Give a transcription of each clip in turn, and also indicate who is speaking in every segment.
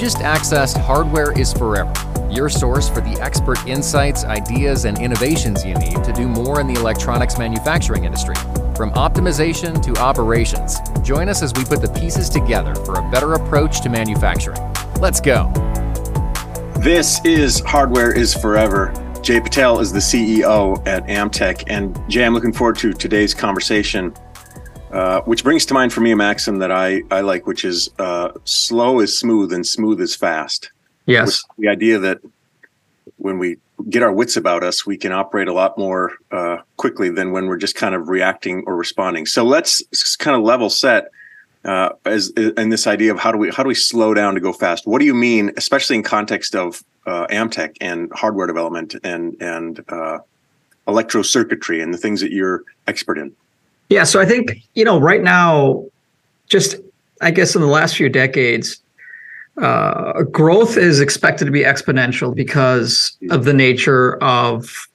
Speaker 1: just accessed Hardware is Forever, your source for the expert insights, ideas, and innovations you need to do more in the electronics manufacturing industry. From optimization to operations, join us as we put the pieces together for a better approach to manufacturing. Let's go.
Speaker 2: This is Hardware is Forever. Jay Patel is the CEO at Amtech. And Jay, I'm looking forward to today's conversation, uh, which brings to mind for me a maxim that I, I like, which is uh, slow is smooth and smooth is fast.
Speaker 3: Yes.
Speaker 2: The idea that when we get our wits about us, we can operate a lot more uh, quickly than when we're just kind of reacting or responding. So let's kind of level set uh, as in this idea of how do we how do we slow down to go fast? What do you mean, especially in context of uh, Amtech and hardware development and and uh, electro circuitry and the things that you're expert in?
Speaker 3: Yeah, so I think you know right now, just I guess in the last few decades, uh, growth is expected to be exponential because of the nature of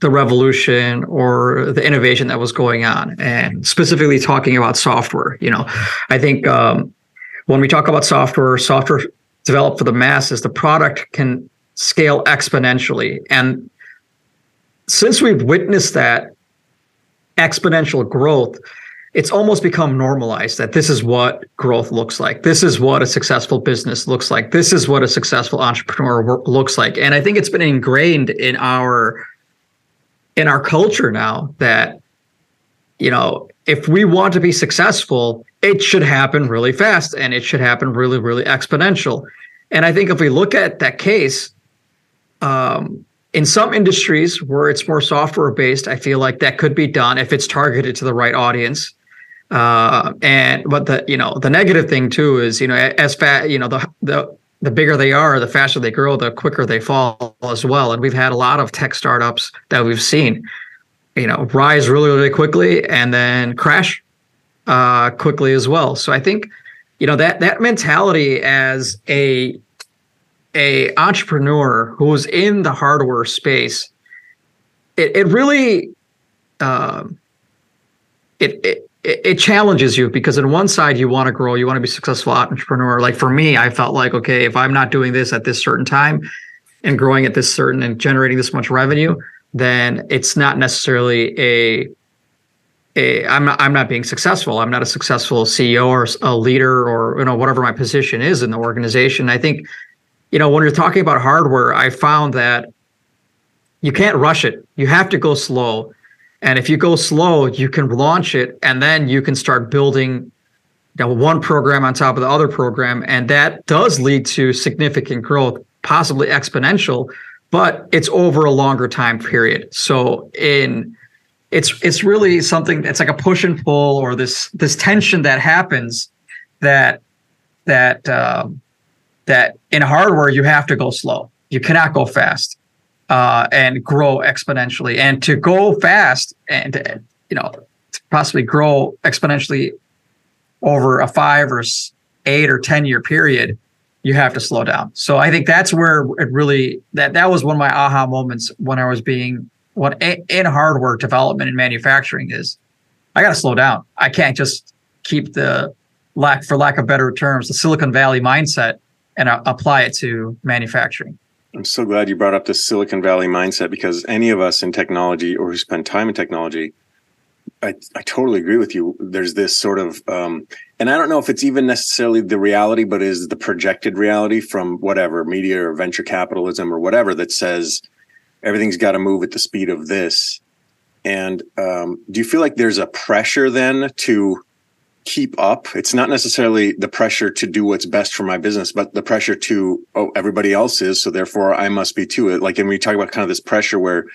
Speaker 3: the revolution or the innovation that was going on and specifically talking about software you know. I think um, when we talk about software software developed for the masses the product can scale exponentially and since we've witnessed that exponential growth it's almost become normalized that this is what growth looks like. This is what a successful business looks like. This is what a successful entrepreneur looks like. And I think it's been ingrained in our in our culture now that you know if we want to be successful it should happen really fast and it should happen really really exponential and i think if we look at that case um, in some industries where it's more software based i feel like that could be done if it's targeted to the right audience uh, and but the you know the negative thing too is you know as fat you know the the the bigger they are, the faster they grow, the quicker they fall as well. And we've had a lot of tech startups that we've seen, you know, rise really, really quickly and then crash uh, quickly as well. So I think, you know, that that mentality as a a entrepreneur who's in the hardware space, it it really um, it, it it, it challenges you because on one side you want to grow, you want to be successful entrepreneur. Like for me, I felt like okay, if I'm not doing this at this certain time and growing at this certain and generating this much revenue, then it's not necessarily a a I'm not I'm not being successful. I'm not a successful CEO or a leader or you know whatever my position is in the organization. I think you know when you're talking about hardware, I found that you can't rush it. You have to go slow and if you go slow, you can launch it and then you can start building you know, one program on top of the other program. And that does lead to significant growth, possibly exponential, but it's over a longer time period. So in it's it's really something it's like a push and pull or this this tension that happens that that um, that in hardware you have to go slow. You cannot go fast uh, and grow exponentially. And to go fast and you know possibly grow exponentially over a five or eight or ten year period, you have to slow down. So I think that's where it really that that was one of my aha moments when I was being what in hardware development and manufacturing is I got to slow down. I can't just keep the lack for lack of better terms the Silicon Valley mindset and apply it to manufacturing.
Speaker 2: I'm so glad you brought up the Silicon Valley mindset because any of us in technology or who spend time in technology, I, I totally agree with you. There's this sort of, um, and I don't know if it's even necessarily the reality, but is the projected reality from whatever media or venture capitalism or whatever that says everything's got to move at the speed of this. And um, do you feel like there's a pressure then to keep up. It's not necessarily the pressure to do what's best for my business, but the pressure to, oh, everybody else is. So therefore I must be too. It. Like, and we talk about kind of this pressure where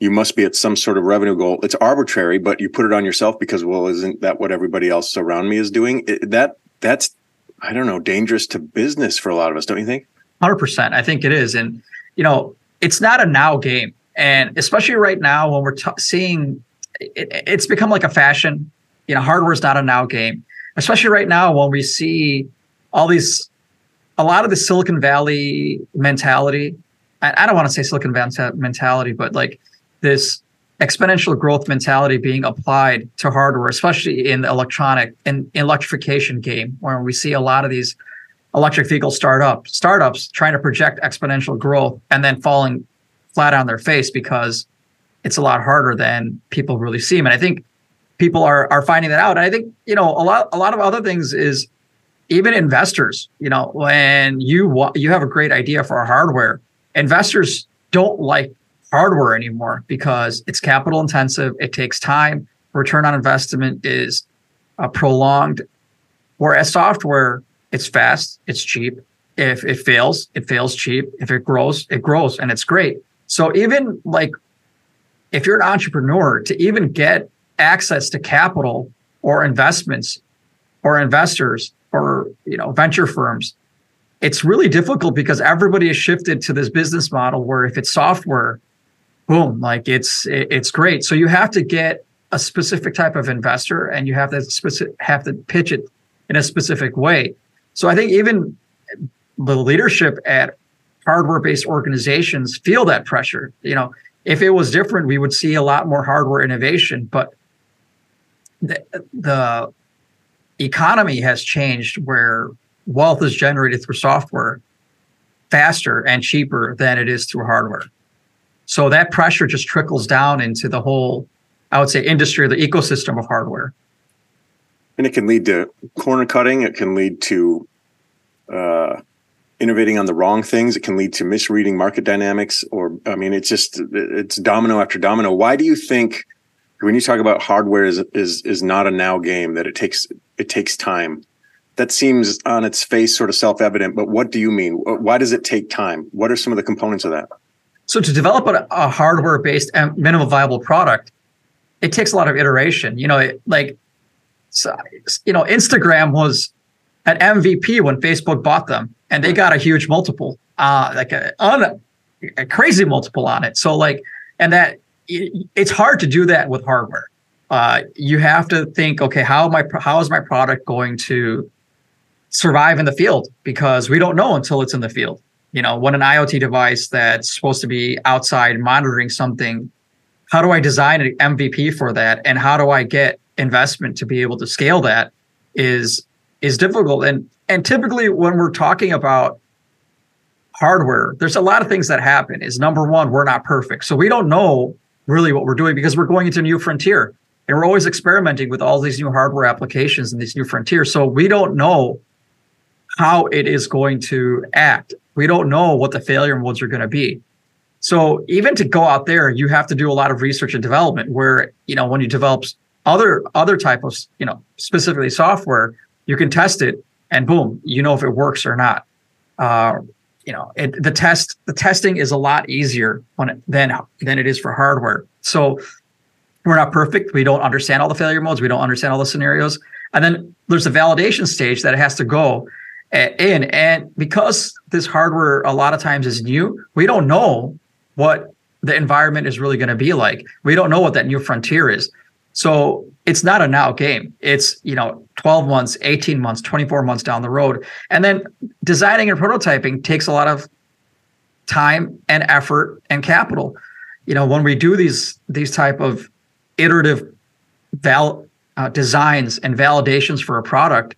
Speaker 2: you must be at some sort of revenue goal. It's arbitrary, but you put it on yourself because, well, isn't that what everybody else around me is doing? It, that, that's, I don't know, dangerous to business for a lot of us, don't you think?
Speaker 3: 100%. I think it is. And, you know, it's not a now game. And especially right now when we're t- seeing it, it's become like a fashion you know, hardware is not a now game, especially right now when we see all these, a lot of the Silicon Valley mentality. I, I don't want to say Silicon Valley mentality, but like this exponential growth mentality being applied to hardware, especially in the electronic and electrification game, where we see a lot of these electric vehicle startup startups trying to project exponential growth and then falling flat on their face because it's a lot harder than people really seem. And I think people are are finding that out. And I think you know a lot a lot of other things is even investors. You know, when you you have a great idea for hardware, investors don't like hardware anymore because it's capital intensive. It takes time. Return on investment is uh, prolonged. Whereas software, it's fast, it's cheap. If it fails, it fails cheap. If it grows, it grows, and it's great. So even like if you're an entrepreneur, to even get access to capital or investments or investors or you know venture firms it's really difficult because everybody has shifted to this business model where if it's software boom like it's it's great. So you have to get a specific type of investor and you have to specific have to pitch it in a specific way. So i think even the leadership at hardware based organizations feel that pressure. You know if it was different we would see a lot more hardware innovation but the, economy has changed where wealth is generated through software faster and cheaper than it is through hardware. So that pressure just trickles down into the whole, I would say, industry or the ecosystem of hardware.
Speaker 2: And it can lead to corner cutting. It can lead to uh, innovating on the wrong things. It can lead to misreading market dynamics. Or, I mean, it's just it's domino after domino. Why do you think when you talk about hardware is is is not a now game that it takes it takes time. That seems on its face sort of self-evident but what do you mean? Why does it take time? What are some of the components of that?
Speaker 3: So to develop a, a hardware based minimum viable product it takes a lot of iteration. You know it, like you know instagram was an mvp when facebook bought them and they got a huge multiple uh like a, a crazy multiple on it. So like and that it's hard to do that with hardware. Uh, you have to think, okay, how my how is my product going to survive in the field? Because we don't know until it's in the field. You know, when an IoT device that's supposed to be outside monitoring something, how do I design an MVP for that, and how do I get investment to be able to scale that? Is is difficult, and and typically when we're talking about hardware, there's a lot of things that happen. Is number one, we're not perfect, so we don't know really what we're doing because we're going into a new frontier and we're always experimenting with all these new hardware applications and these new frontiers. So we don't know how it is going to act. We don't know what the failure modes are going to be. So even to go out there, you have to do a lot of research and development where, you know, when you develop other other type of, you know, specifically software, you can test it and boom, you know if it works or not. Uh, you know it, the test the testing is a lot easier when it, than than it is for hardware. So we're not perfect. We don't understand all the failure modes. We don't understand all the scenarios. And then there's a validation stage that it has to go eh, in. And because this hardware a lot of times is new we don't know what the environment is really going to be like. We don't know what that new frontier is so it's not a now game. It's, you know, 12 months, 18 months, 24 months down the road. And then designing and prototyping takes a lot of time and effort and capital. You know, when we do these these type of iterative val uh, designs and validations for a product,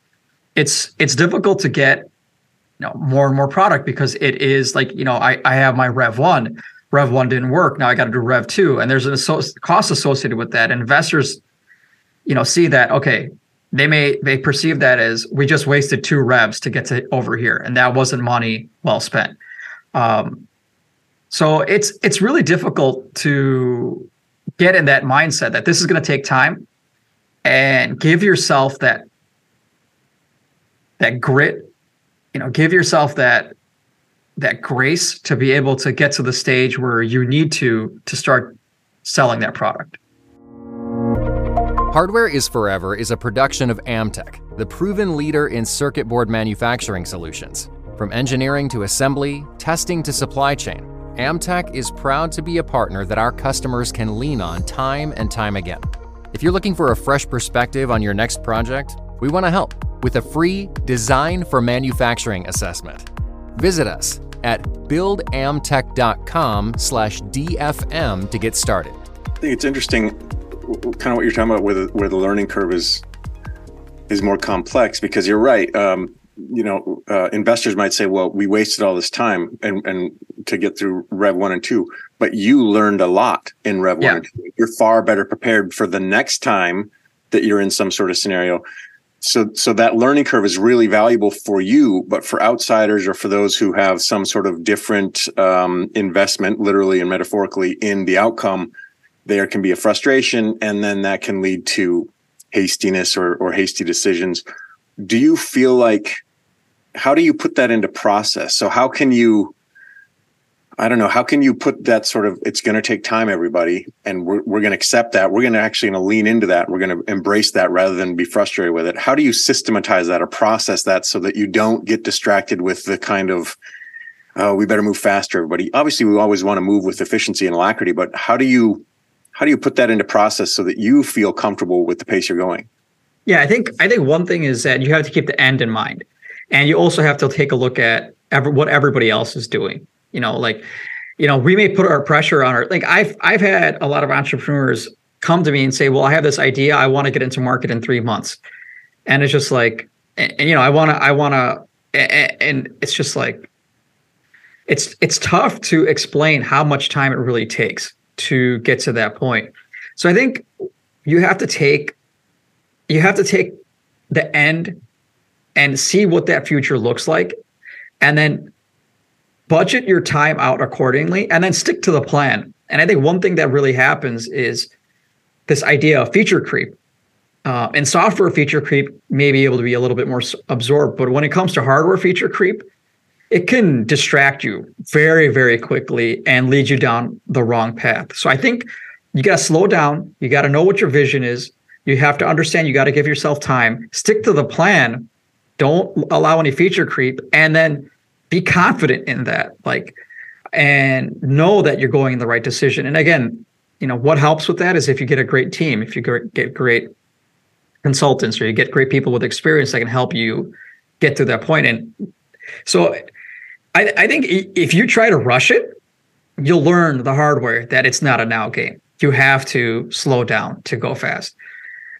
Speaker 3: it's it's difficult to get you know more and more product because it is like you know I I have my Rev one Rev one didn't work. Now I got to do Rev two, and there's a cost associated with that. Investors, you know, see that okay, they may they perceive that as we just wasted two revs to get to over here, and that wasn't money well spent. Um, so it's it's really difficult to get in that mindset that this is going to take time, and give yourself that that grit. You know, give yourself that that grace to be able to get to the stage where you need to to start selling that product.
Speaker 1: Hardware is Forever is a production of Amtech, the proven leader in circuit board manufacturing solutions. From engineering to assembly, testing to supply chain, Amtech is proud to be a partner that our customers can lean on time and time again. If you're looking for a fresh perspective on your next project, we want to help with a free Design for Manufacturing assessment. Visit us at buildamtech.com slash DFM to get started.
Speaker 2: I think it's interesting kind of what you're talking about where the, where the learning curve is is more complex because you're right. Um, you know, uh, investors might say, well, we wasted all this time and, and to get through Rev one and two, but you learned a lot in Rev yeah. one and two. You're far better prepared for the next time that you're in some sort of scenario. So, so that learning curve is really valuable for you, but for outsiders or for those who have some sort of different um, investment, literally and metaphorically, in the outcome, there can be a frustration, and then that can lead to hastiness or, or hasty decisions. Do you feel like how do you put that into process? So how can you I don't know, how can you put that sort of it's going to take time everybody and we're we're going to accept that. We're going to actually going to lean into that. We're going to embrace that rather than be frustrated with it. How do you systematize that or process that so that you don't get distracted with the kind of oh, we better move faster everybody. Obviously we always want to move with efficiency and alacrity, but how do you how do you put that into process so that you feel comfortable with the pace you're going?
Speaker 3: Yeah, I think I think one thing is that you have to keep the end in mind. And you also have to take a look at every, what everybody else is doing. You know, like, you know, we may put our pressure on our like I've I've had a lot of entrepreneurs come to me and say, "Well, I have this idea. I want to get into market in 3 months." And it's just like and, and you know, I want to I want to and it's just like it's it's tough to explain how much time it really takes to get to that point. So I think you have to take you have to take the end and see what that future looks like and then budget your time out accordingly and then stick to the plan. And i think one thing that really happens is this idea of feature creep. Uh, and software feature creep may be able to be a little bit more absorbed but when it comes to hardware feature creep it can distract you very very quickly and lead you down the wrong path. So i think you got to slow down. You got to know what your vision is. You have to understand you got to give yourself time. Stick to the plan. Don't allow any feature creep and then be confident in that like and know that you're going in the right decision. And again you know what helps with that is if you get a great team if you get great consultants or you get great people with experience that can help you get to that point. And so I, I think if you try to rush it you'll learn the hard way that it's not a now game. You have to slow down to go fast.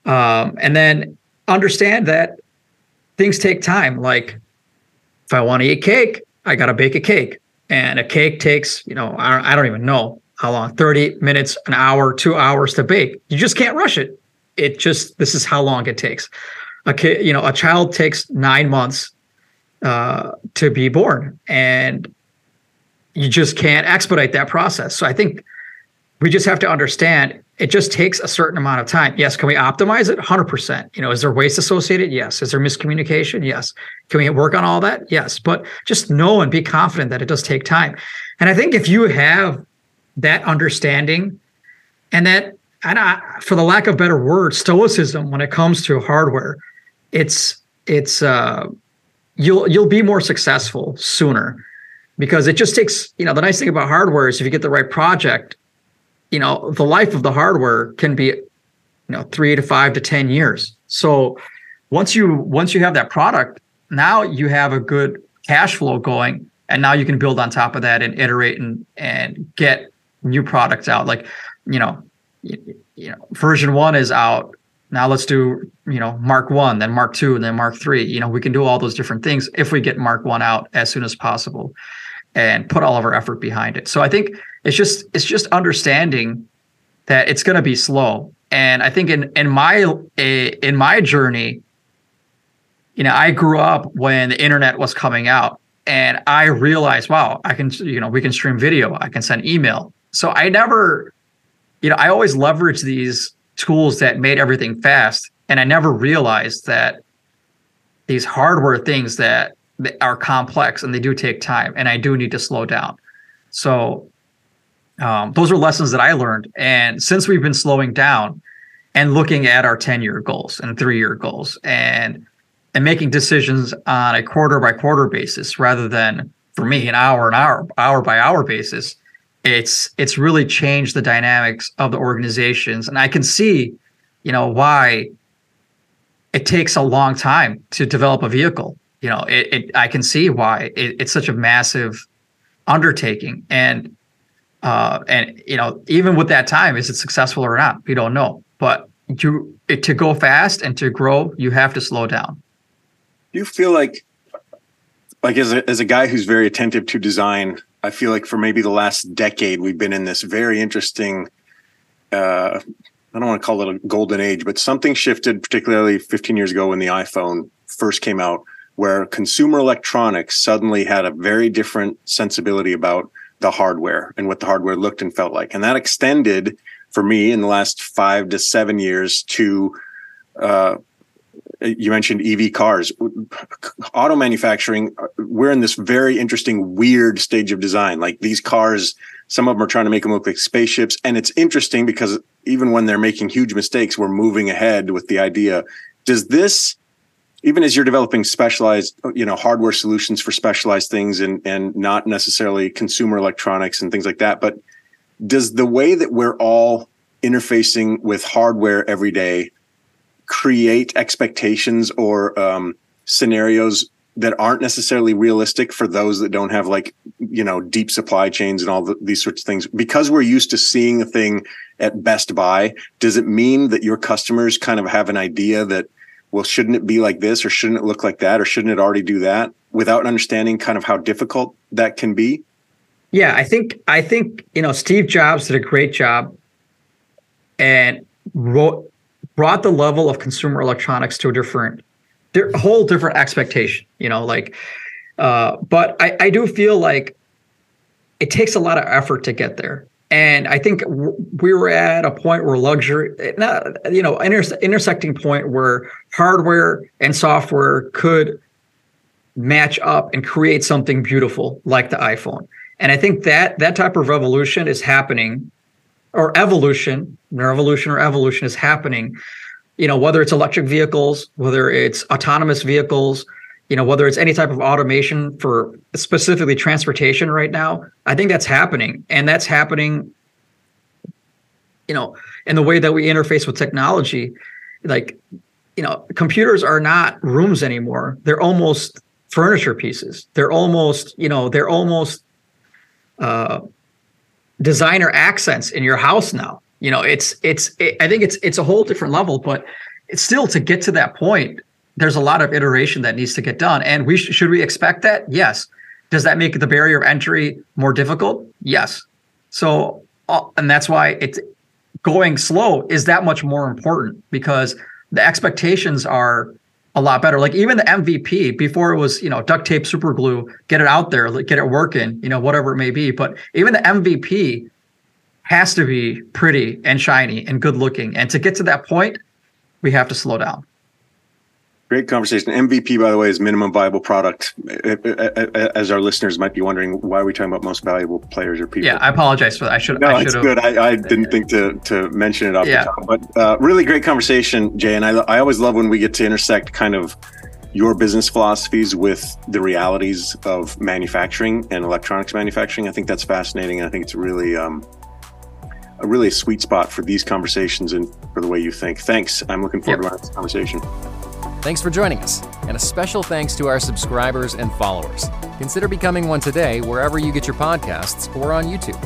Speaker 3: Um, and then understand that things take time. Like if I want to eat cake, I got to bake a cake. And a cake takes, you know, I, I don't even know how long 30 minutes, an hour, two hours to bake. You just can't rush it. It just, this is how long it takes. A kid, you know, a child takes nine months uh, to be born. And you just can't expedite that process. So I think we just have to understand it just takes a certain amount of time. Yes, can we optimize it? 100%. You know, is there waste associated? Yes. Is there miscommunication? Yes. Can we work on all that? Yes. But just know and be confident that it does take time. And I think if you have that understanding and that, and I, for the lack of better word, stoicism when it comes to hardware, it's it's uh, you'll you'll be more successful sooner because it just takes you know the nice thing about hardware is if you get the right project you know the life of the hardware can be you know three to five to ten years. So once you once you have that product now you have a good cash flow going and now you can build on top of that and iterate and and get new products out. Like you know you know version one is out. Now let's do you know mark one then mark two and then mark three. You know we can do all those different things if we get mark one out as soon as possible and put all of our effort behind it. So i think it's just it's just understanding that it's going to be slow. And I think in in my eh, in my journey, you know, I grew up when the internet was coming out, and I realized, wow, I can you know we can stream video, I can send email. So I never, you know, I always leveraged these tools that made everything fast, and I never realized that these hardware things that are complex and they do take time, and I do need to slow down. So um, those are lessons that I learned. And since we've been slowing down and looking at our 10 year goals and three year goals and and making decisions on a quarter by quarter basis rather than for me an hour an hour hour by hour basis it's it's really changed the dynamics of the organizations. And i can see you know why it takes a long time to develop a vehicle. You know it, it i can see why it, it's such a massive undertaking. And uh, and you know, even with that time, is it successful or not? We don't know. But you to go fast and to grow, you have to slow down.
Speaker 2: Do you feel like like as a, as a guy who's very attentive to design, I feel like for maybe the last decade, we've been in this very interesting. Uh, I don't want to call it a golden age, but something shifted, particularly 15 years ago when the iPhone first came out, where consumer electronics suddenly had a very different sensibility about the hardware and what the hardware looked and felt like. And that extended for me in the last five to seven years to uh, you mentioned EV cars, auto manufacturing. We're in this very interesting, weird stage of design. Like these cars, some of them are trying to make them look like spaceships. And it's interesting because even when they're making huge mistakes, we're moving ahead with the idea. Does this, even as you're developing specialized, you know, hardware solutions for specialized things and, and not necessarily consumer electronics and things like that, but does the way that we're all interfacing with hardware every day create expectations or um, scenarios that aren't necessarily realistic for those that don't have like you know deep supply chains and all the, these sorts of things? Because we're used to seeing a thing at best buy does it mean that your customers kind of have an idea that well shouldn't it be like this or shouldn't it look like that or shouldn't it already do that without understanding kind of how difficult that can be
Speaker 3: yeah i think i think you know steve jobs did a great job and wrote brought the level of consumer electronics to a different, a whole different expectation. You know, like, uh, but I, I do feel like it takes a lot of effort to get there. And I think we were at a point where luxury, eh, not, you know, inter- intersecting point where hardware and software could match up and create something beautiful like the iPhone. And I think that that type of revolution is happening or evolution, revolution or evolution is happening. You know, whether it's electric vehicles, whether it's autonomous vehicles, you know, whether it's any type of automation for specifically transportation right now, I think that's happening. And that's happening, you know, in the way that we interface with technology. Like, you know, computers are not rooms anymore. They're almost furniture pieces. They're almost, you know, they're almost uh designer accents in your house now. You know, it's it's it, I think it's it's a whole different level, but it's still to get to that point. There's a lot of iteration that needs to get done, and we sh- should we expect that? Yes. Does that make the barrier of entry more difficult? Yes. So, uh, and that's why it's going slow is that much more important because the expectations are a lot better. Like even the MVP before it was, you know, duct tape, super glue, get it out there, get it working, you know, whatever it may be. But even the MVP has to be pretty and shiny and good looking. And to get to that point, we have to slow down.
Speaker 2: Great conversation. MVP, by the way, is minimum viable product. As our listeners might be wondering, why are we talking about most valuable players or people?
Speaker 3: Yeah, I apologize for that. I should.
Speaker 2: No,
Speaker 3: I
Speaker 2: it's good. I, I didn't think to to mention it off yeah. the top, but uh, really great conversation, Jay. And I I always love when we get to intersect kind of your business philosophies with the realities of manufacturing and electronics manufacturing. I think that's fascinating. I think it's really um, a really sweet spot for these conversations and for the way you think. Thanks. I'm looking forward yep. to this conversation.
Speaker 1: Thanks for joining us, and a special thanks to our subscribers and followers. Consider becoming one today wherever you get your podcasts or on YouTube.